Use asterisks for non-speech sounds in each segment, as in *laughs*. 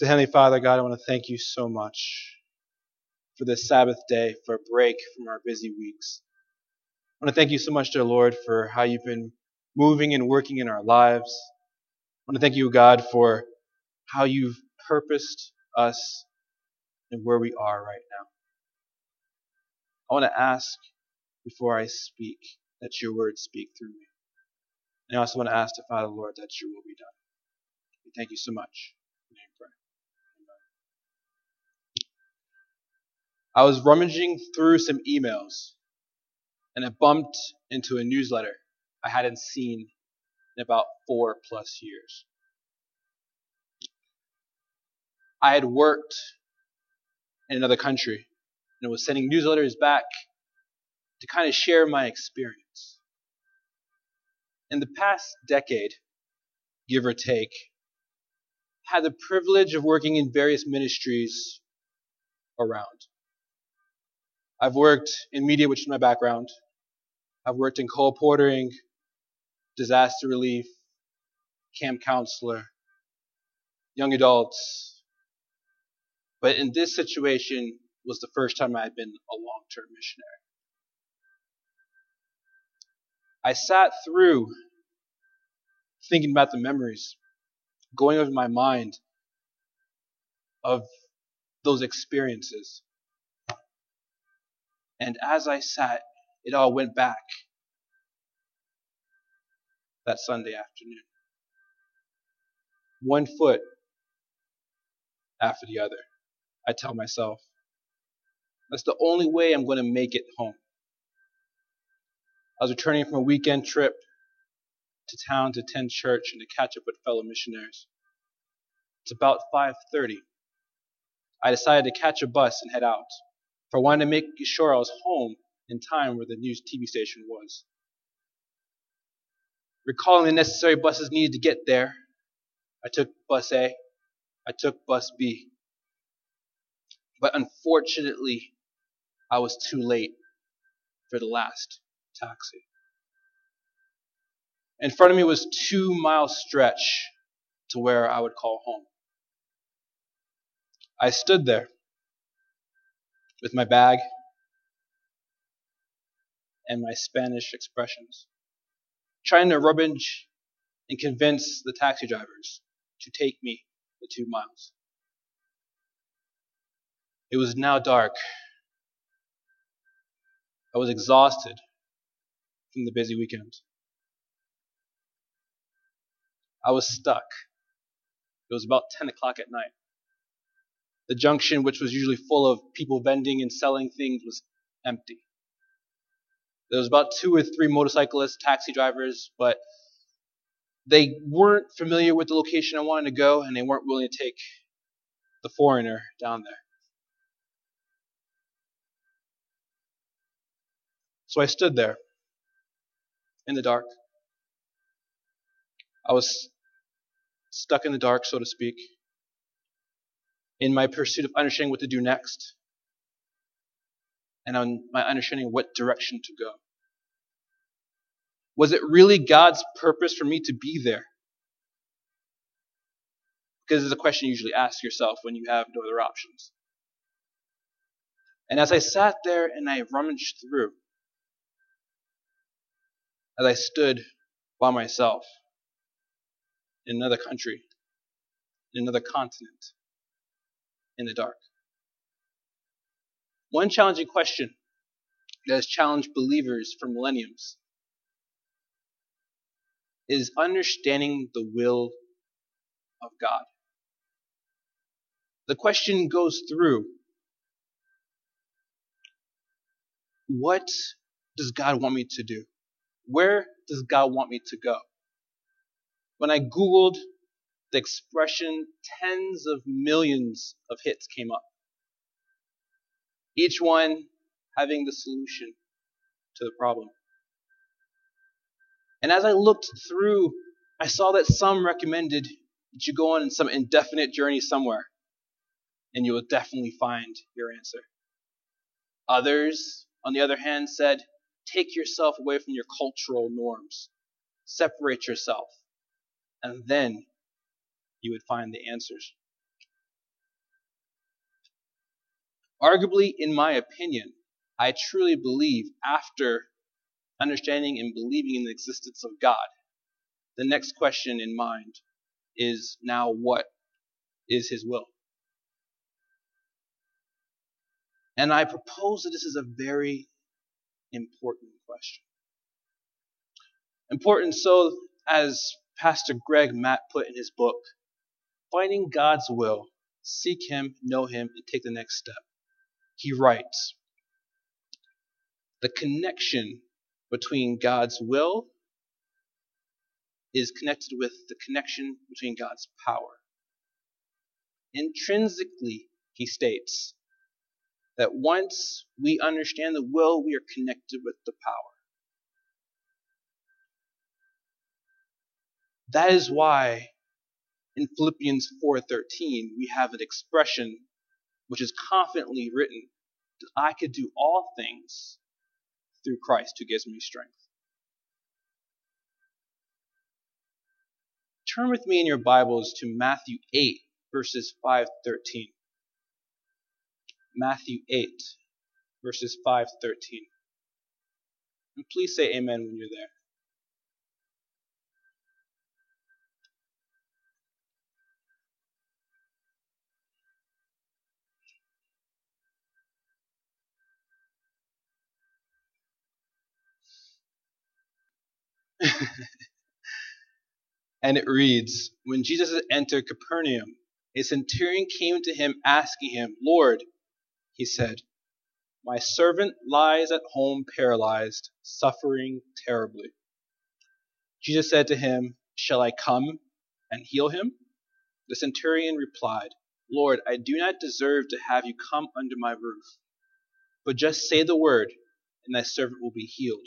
To Heavenly Father, God, I want to thank you so much for this Sabbath day, for a break from our busy weeks. I want to thank you so much, dear Lord, for how you've been moving and working in our lives. I want to thank you, God, for how you've purposed us and where we are right now. I want to ask before I speak that your words speak through me. And I also want to ask the Father, Lord, that your will be done. Thank you so much. I was rummaging through some emails and I bumped into a newsletter I hadn't seen in about four plus years. I had worked in another country and was sending newsletters back to kind of share my experience. In the past decade, give or take, had the privilege of working in various ministries around. I've worked in media, which is my background. I've worked in colporteuring, disaster relief, camp counselor, young adults. But in this situation was the first time I had been a long-term missionary. I sat through thinking about the memories, going over my mind of those experiences. And as I sat, it all went back that Sunday afternoon. One foot after the other. I tell myself, that's the only way I'm going to make it home. I was returning from a weekend trip to town to attend church and to catch up with fellow missionaries. It's about 5:30. I decided to catch a bus and head out, for I wanted to make sure I was home in time where the news TV station was. Recalling the necessary buses needed to get there, I took bus A, I took bus B. But unfortunately, I was too late for the last taxi. In front of me was two mile stretch to where I would call home. I stood there with my bag and my Spanish expressions, trying to rummage and convince the taxi drivers to take me the two miles. It was now dark. I was exhausted from the busy weekend. I was stuck. It was about 10 o'clock at night. The junction, which was usually full of people vending and selling things, was empty. There was about two or three motorcyclists, taxi drivers, but they weren't familiar with the location I wanted to go, and they weren't willing to take the foreigner down there. So I stood there in the dark. I was stuck in the dark, so to speak, in my pursuit of understanding what to do next and on my understanding what direction to go. Was it really God's purpose for me to be there? Because it's a question you usually ask yourself when you have no other options. And as I sat there and I rummaged through, as I stood by myself in another country, in another continent, in the dark. One challenging question that has challenged believers for millenniums is understanding the will of God. The question goes through what does God want me to do? Where does God want me to go? When I Googled the expression, tens of millions of hits came up. Each one having the solution to the problem. And as I looked through, I saw that some recommended that you go on some indefinite journey somewhere, and you will definitely find your answer. Others, on the other hand, said, take yourself away from your cultural norms, separate yourself, and then you would find the answers. Arguably, in my opinion, I truly believe after understanding and believing in the existence of God, the next question in mind is now what is his will? And I propose that this is a very important question. Important so, as Pastor Gregg Matte put in his book, Finding God's Will, Seek Him, Know Him, and Take the Next Step. He writes, The connection between God's will is connected with the connection between God's power. Intrinsically, he states that once we understand the will, we are connected with the power. That is why in Philippians 4:13 we have an expression which is confidently written that I could do all things through Christ who gives me strength. Turn with me in your Bibles to Matthew 8 verses 5:13. Matthew 8 verses 5:13. And please say amen when you're there. *laughs* and it reads When Jesus entered Capernaum, a centurion came to him asking him, Lord, he said, My servant lies at home paralyzed, suffering terribly. Jesus said to him, Shall I come and heal him? The centurion replied, Lord, I do not deserve to have you come under my roof, but just say the word, and thy servant will be healed.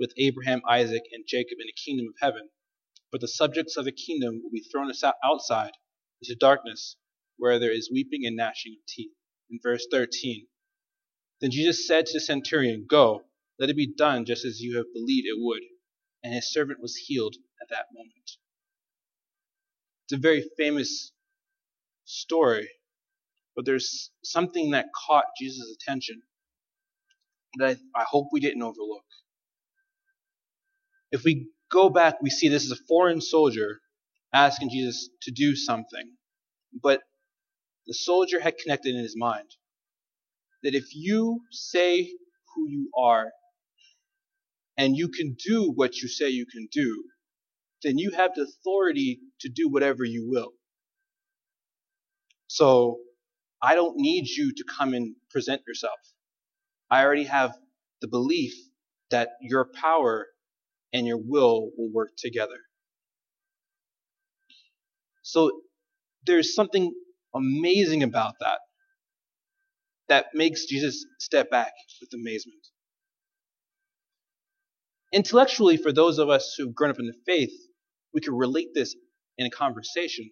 with Abraham, Isaac, and Jacob in the kingdom of heaven. But the subjects of the kingdom will be thrown outside into darkness, where there is weeping and gnashing of teeth. In verse 13, then Jesus said to the centurion, Go, let it be done just as you have believed it would. And his servant was healed at that moment. It's a very famous story, but there's something that caught Jesus' attention that I hope we didn't overlook. If we go back, we see this is a foreign soldier asking Jesus to do something. But the soldier had connected in his mind that if you say who you are and you can do what you say you can do, then you have the authority to do whatever you will. So I don't need you to come and present yourself. I already have the belief that your power and your will will work together. So there's something amazing about that that makes Jesus step back with amazement. Intellectually, for those of us who've grown up in the faith, we can relate this in a conversation.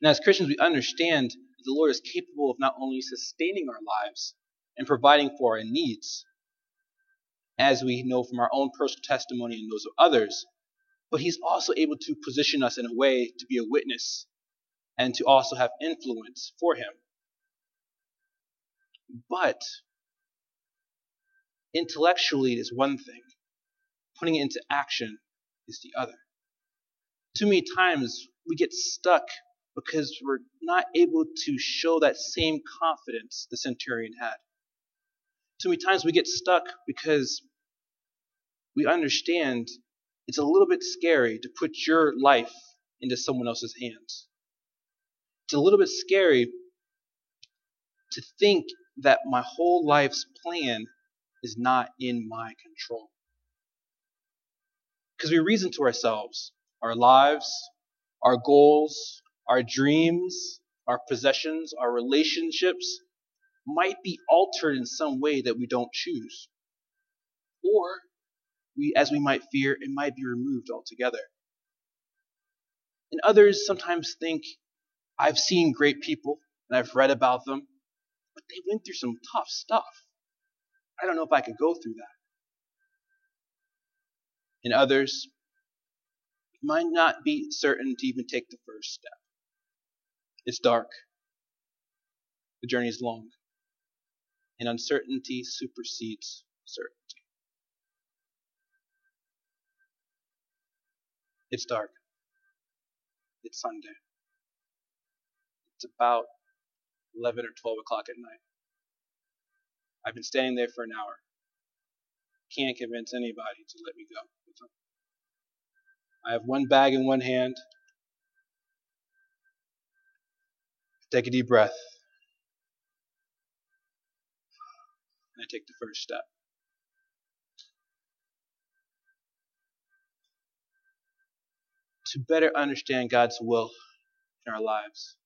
And as Christians, we understand that the Lord is capable of not only sustaining our lives and providing for our needs, as we know from our own personal testimony and those of others, but He's also able to position us in a way to be a witness and to also have influence for Him. But intellectually is one thing, putting it into action is the other. Too many times we get stuck because we're not able to show that same confidence the centurion had. Too many times we get stuck because we understand it's a little bit scary to put your life into someone else's hands. It's a little bit scary to think that my whole life's plan is not in my control. Because we reason to ourselves our lives, our goals, our dreams, our possessions, our relationships, might be altered in some way that we don't choose. Or, we, as we might fear, it might be removed altogether. And others sometimes think, I've seen great people and I've read about them, but they went through some tough stuff. I don't know if I could go through that. And others might not be certain to even take the first step. It's dark. The journey is long. And uncertainty supersedes certainty. It's dark. It's Sunday. It's about 11 or 12 o'clock at night. I've been standing there for an hour. Can't convince anybody to let me go. I have one bag in one hand. Take a deep breath. And I take the first step. To better understand God's will in our lives,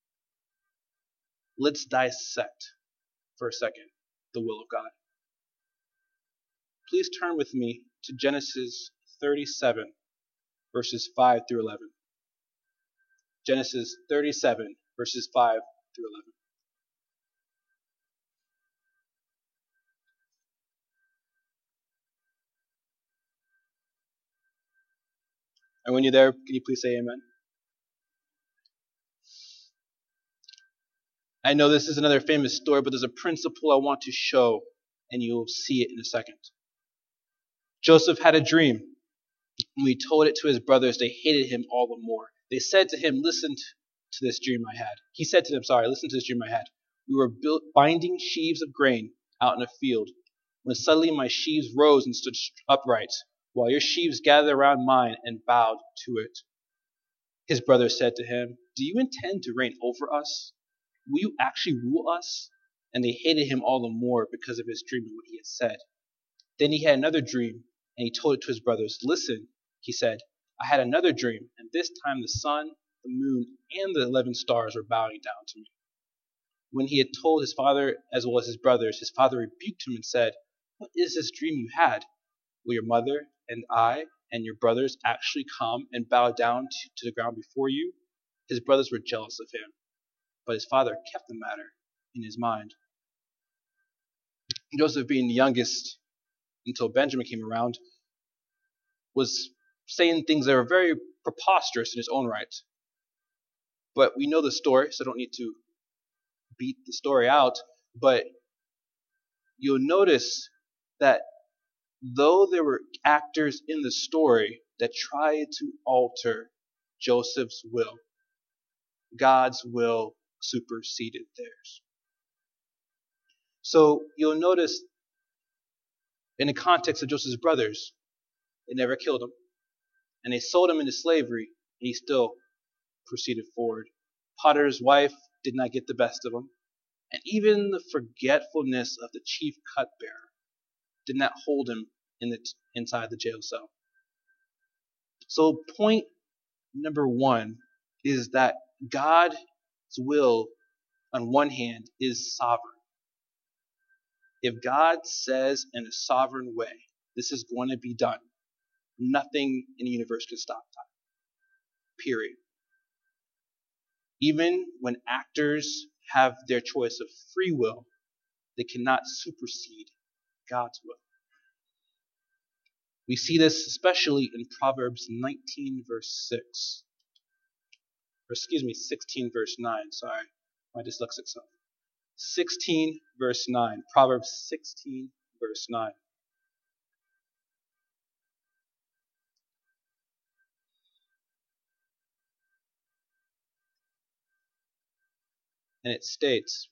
let's dissect for a second the will of God. Please turn with me to Genesis 37, verses 5 through 11. Genesis 37, verses 5 through 11. And when you're there, can you please say amen? I know this is another famous story, but there's a principle I want to show, and you'll see it in a second. Joseph had a dream. When he told it to his brothers, they hated him all the more. They said to him, Listen to this dream I had. He said to them, Sorry, listen to this dream I had. We were binding sheaves of grain out in a field, when suddenly my sheaves rose and stood upright, while your sheaves gathered around mine and bowed to it. His brothers said to him, Do you intend to reign over us? Will you actually rule us? And they hated him all the more because of his dream and what he had said. Then he had another dream, and he told it to his brothers. Listen, he said, I had another dream, and this time the sun, the moon, and the eleven stars were bowing down to me. When he had told his father as well as his brothers, his father rebuked him and said, What is this dream you had? Will your mother and I and your brothers actually come and bow down to, to the ground before you? His brothers were jealous of him, but his father kept the matter in his mind. Joseph, being the youngest until Benjamin came around, was saying things that were very preposterous in his own right. But we know the story, so I don't need to beat the story out. But you'll notice that though there were actors in the story that tried to alter Joseph's will, God's will superseded theirs. So you'll notice in the context of Joseph's brothers, they never killed him, and they sold him into slavery, and he still proceeded forward. Potter's wife did not get the best of him, and even the forgetfulness of the chief cupbearer did not hold him in the, inside the jail cell. So, point number one is that God's will, on one hand, is sovereign. If God says in a sovereign way, this is going to be done, nothing in the universe can stop that. Period. Even when actors have their choice of free will, they cannot supersede God's will. We see this especially in Proverbs 19, verse 6. Or excuse me, 16, verse 9. Sorry, my dyslexic self. 16, verse 9. Proverbs 16, verse 9. And it states,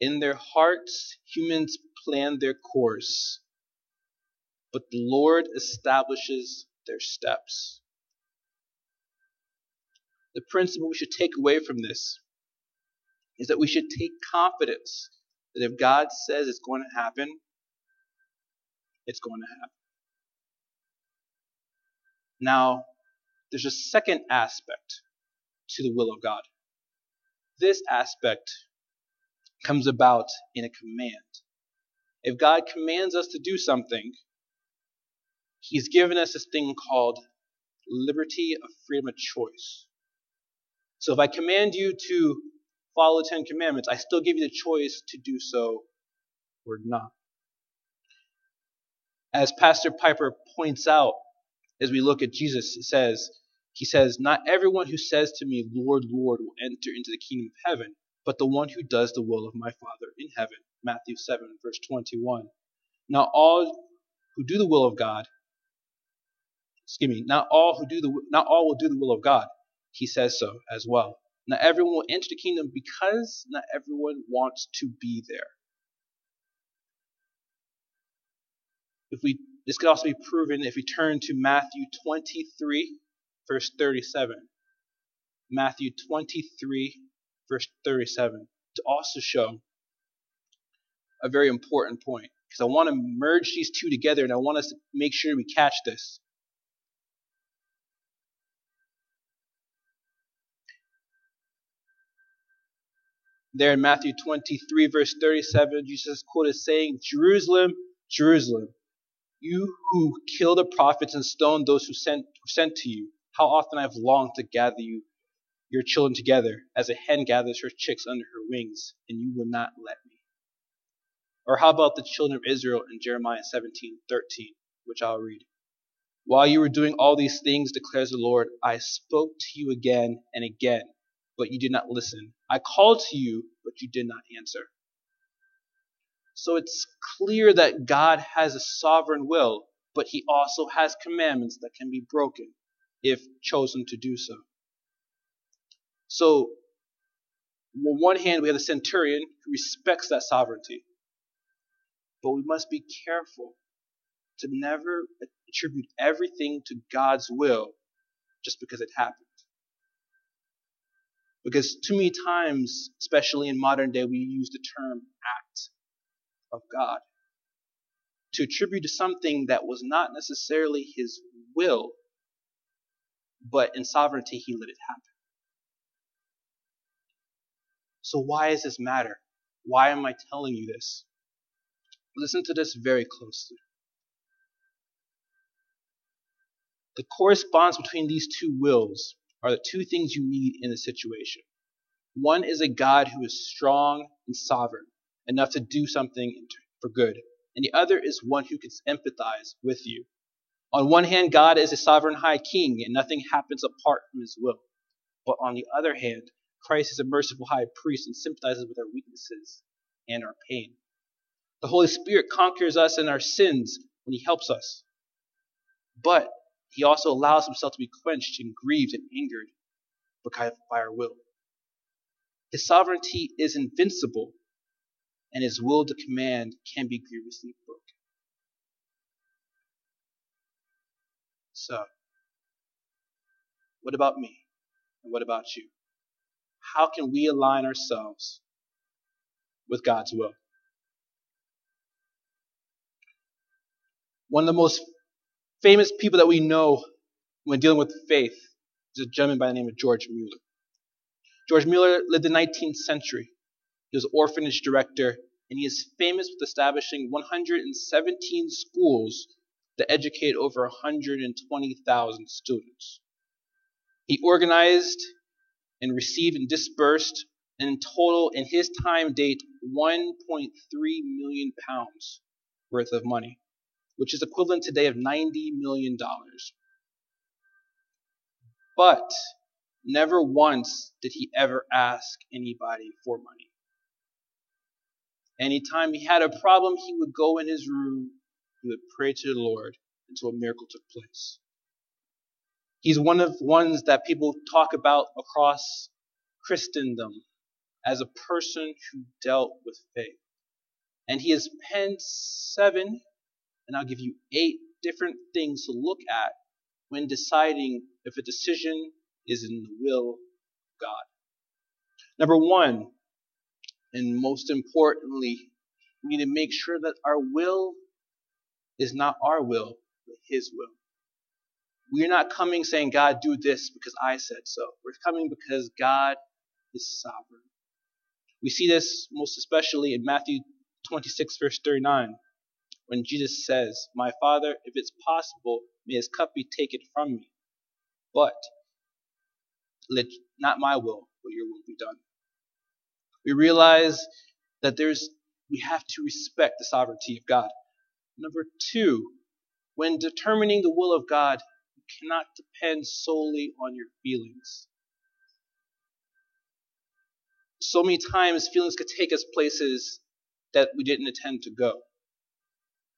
In their hearts, humans plan their course, but the Lord establishes their steps. The principle we should take away from this is that we should take confidence that if God says it's going to happen, it's going to happen. Now, there's a second aspect to the will of God. this aspect comes about in a command. If God commands us to do something, He's given us this thing called liberty of freedom of choice. So if I command you to follow the Ten Commandments, I still give you the choice to do so or not. As Pastor Piper points out, as we look at Jesus, it says, he says, Not everyone who says to me, Lord, Lord, will enter into the kingdom of heaven, but the one who does the will of my Father in heaven. Matthew 7, verse 21. Not all who do the will of God, excuse me, not all who do the not all will do the will of God. He says so as well. Not everyone will enter the kingdom because not everyone wants to be there. If we this could also be proven if we turn to Matthew 23, verse 37. Matthew 23, verse 37, to also show a very important point. Because I want to merge these two together and I want us to make sure we catch this. There in Matthew 23, verse 37, Jesus quoted saying, Jerusalem, Jerusalem, you who kill the prophets and stone those who sent, who sent to you, how often I have longed to gather you, your children together, as a hen gathers her chicks under her wings, and you will not let me. Or how about the children of Israel in Jeremiah 17:13, which I'll read. While you were doing all these things, declares the Lord, I spoke to you again and again, but you did not listen. I called to you, but you did not answer. So it's clear that God has a sovereign will, but he also has commandments that can be broken if chosen to do so. So, on one hand, we have the centurion who respects that sovereignty, but we must be careful to never attribute everything to God's will just because it happened. Because too many times, especially in modern day, we use the term act of God to attribute to something that was not necessarily his will, but in sovereignty he let it happen. So why does this matter? Why am I telling you this? Listen to this very closely. The correspondence between these two wills are the two things you need in a situation. One is a God who is strong and sovereign, enough to do something for good. And the other is one who can empathize with you. On one hand, God is a sovereign high king, and nothing happens apart from his will. But on the other hand, Christ is a merciful high priest and sympathizes with our weaknesses and our pain. The Holy Spirit conquers us in our sins when he helps us. But he also allows himself to be quenched and grieved and angered by our will. His sovereignty is invincible, and his will to command can be grievously broken. So, what about me? And what about you? How can we align ourselves with God's will? One of the most famous people that we know when dealing with faith is a gentleman by the name of George Mueller. George Mueller lived the 19th century. He was an orphanage director, and he is famous with establishing 117 schools that educate over 120,000 students. He organized and received and disbursed in total in his time date 1.3 million pounds worth of money, which is equivalent today of 90 million dollars. But never once did he ever ask anybody for money. Anytime he had a problem, he would go in his room, he would pray to the Lord until a miracle took place. He's one of ones that people talk about across Christendom as a person who dealt with faith. And he has penned seven, and I'll give you eight different things to look at when deciding if a decision is in the will of God. Number one, and most importantly, we need to make sure that our will is not our will, but His will. We're not coming saying, God, do this because I said so. We're coming because God is sovereign. We see this most especially in Matthew 26, verse 39, when Jesus says, My Father, if it's possible, may this cup be taken from me. But let not my will, but your will be done. We realize that there's we have to respect the sovereignty of God. Number two, when determining the will of God, cannot depend solely on your feelings. So many times, feelings could take us places that we didn't intend to go.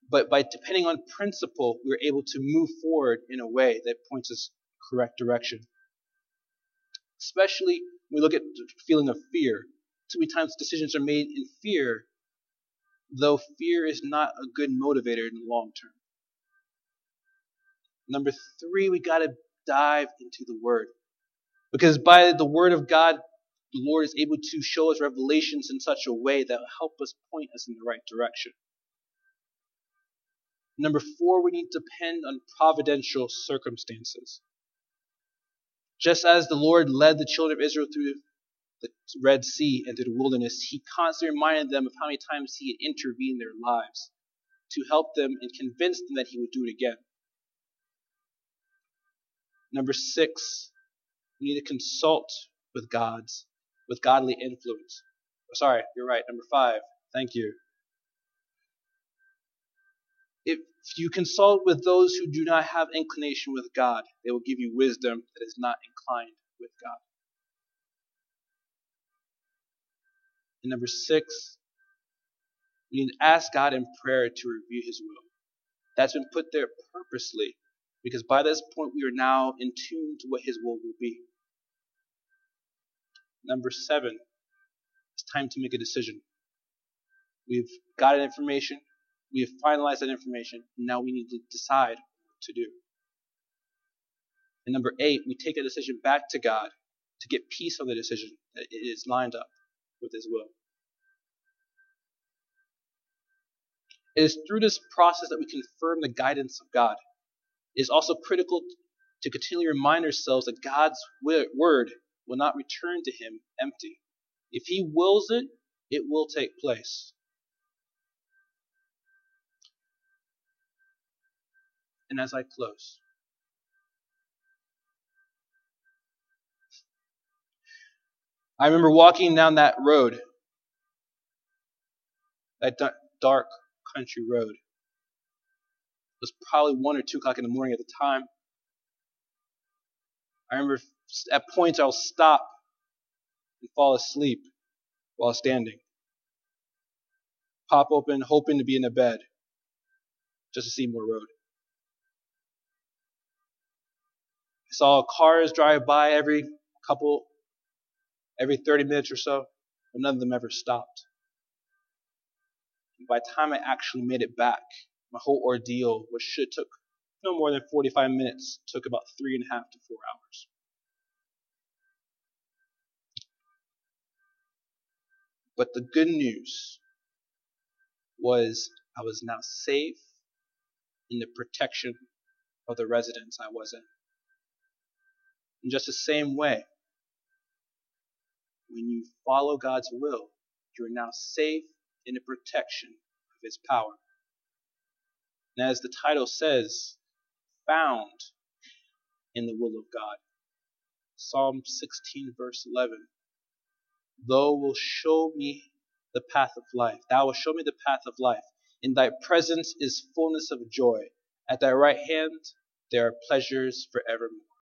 But by depending on principle, we're able to move forward in a way that points us correct direction. Especially when we look at the feeling of fear. Too many times decisions are made in fear, though fear is not a good motivator in the long term. Number three, we got to dive into the Word. Because by the Word of God, the Lord is able to show us revelations in such a way that will help us point us in the right direction. Number four, we need to depend on providential circumstances. Just as the Lord led the children of Israel through the Red Sea and through the wilderness, He constantly reminded them of how many times He had intervened in their lives to help them and convince them that He would do it again. Number six, we need to consult with God's, with godly influence. Oh, sorry, you're right. Number five. Thank you. If you consult with those who do not have inclination with God, they will give you wisdom that is not inclined with God. And number six, we need to ask God in prayer to review His will. That's been put there purposely because by this point we are now in tune to what His will will be. Number seven, it's time to make a decision. We've got information, we have finalized that information, and now we need to decide what to do. And number eight, we take a decision back to God to get peace on the decision that it is lined up with His will. It is through this process that we confirm the guidance of God. It is also critical to continually remind ourselves that God's word will not return to Him empty. If He wills it, it will take place. And as I close, I remember walking down that road, that dark country road. It was probably one or two o'clock in the morning at the time. I remember at points I'll stop and fall asleep while standing. Pop open, hoping to be in a bed just to see more road. I saw cars drive by every couple, every 30 minutes or so, but none of them ever stopped. By the time I actually made it back, my whole ordeal, which should took no more than 45 minutes, took about three and a half to four hours. But the good news was I was now safe in the protection of the residence I was in. In just the same way, when you follow God's will, you're now safe in the protection of His power. And as the title says, found in the will of God. Psalm 16, verse 11. Thou wilt show me the path of life. Thou wilt show me the path of life. In thy presence is fullness of joy. At thy right hand there are pleasures forevermore.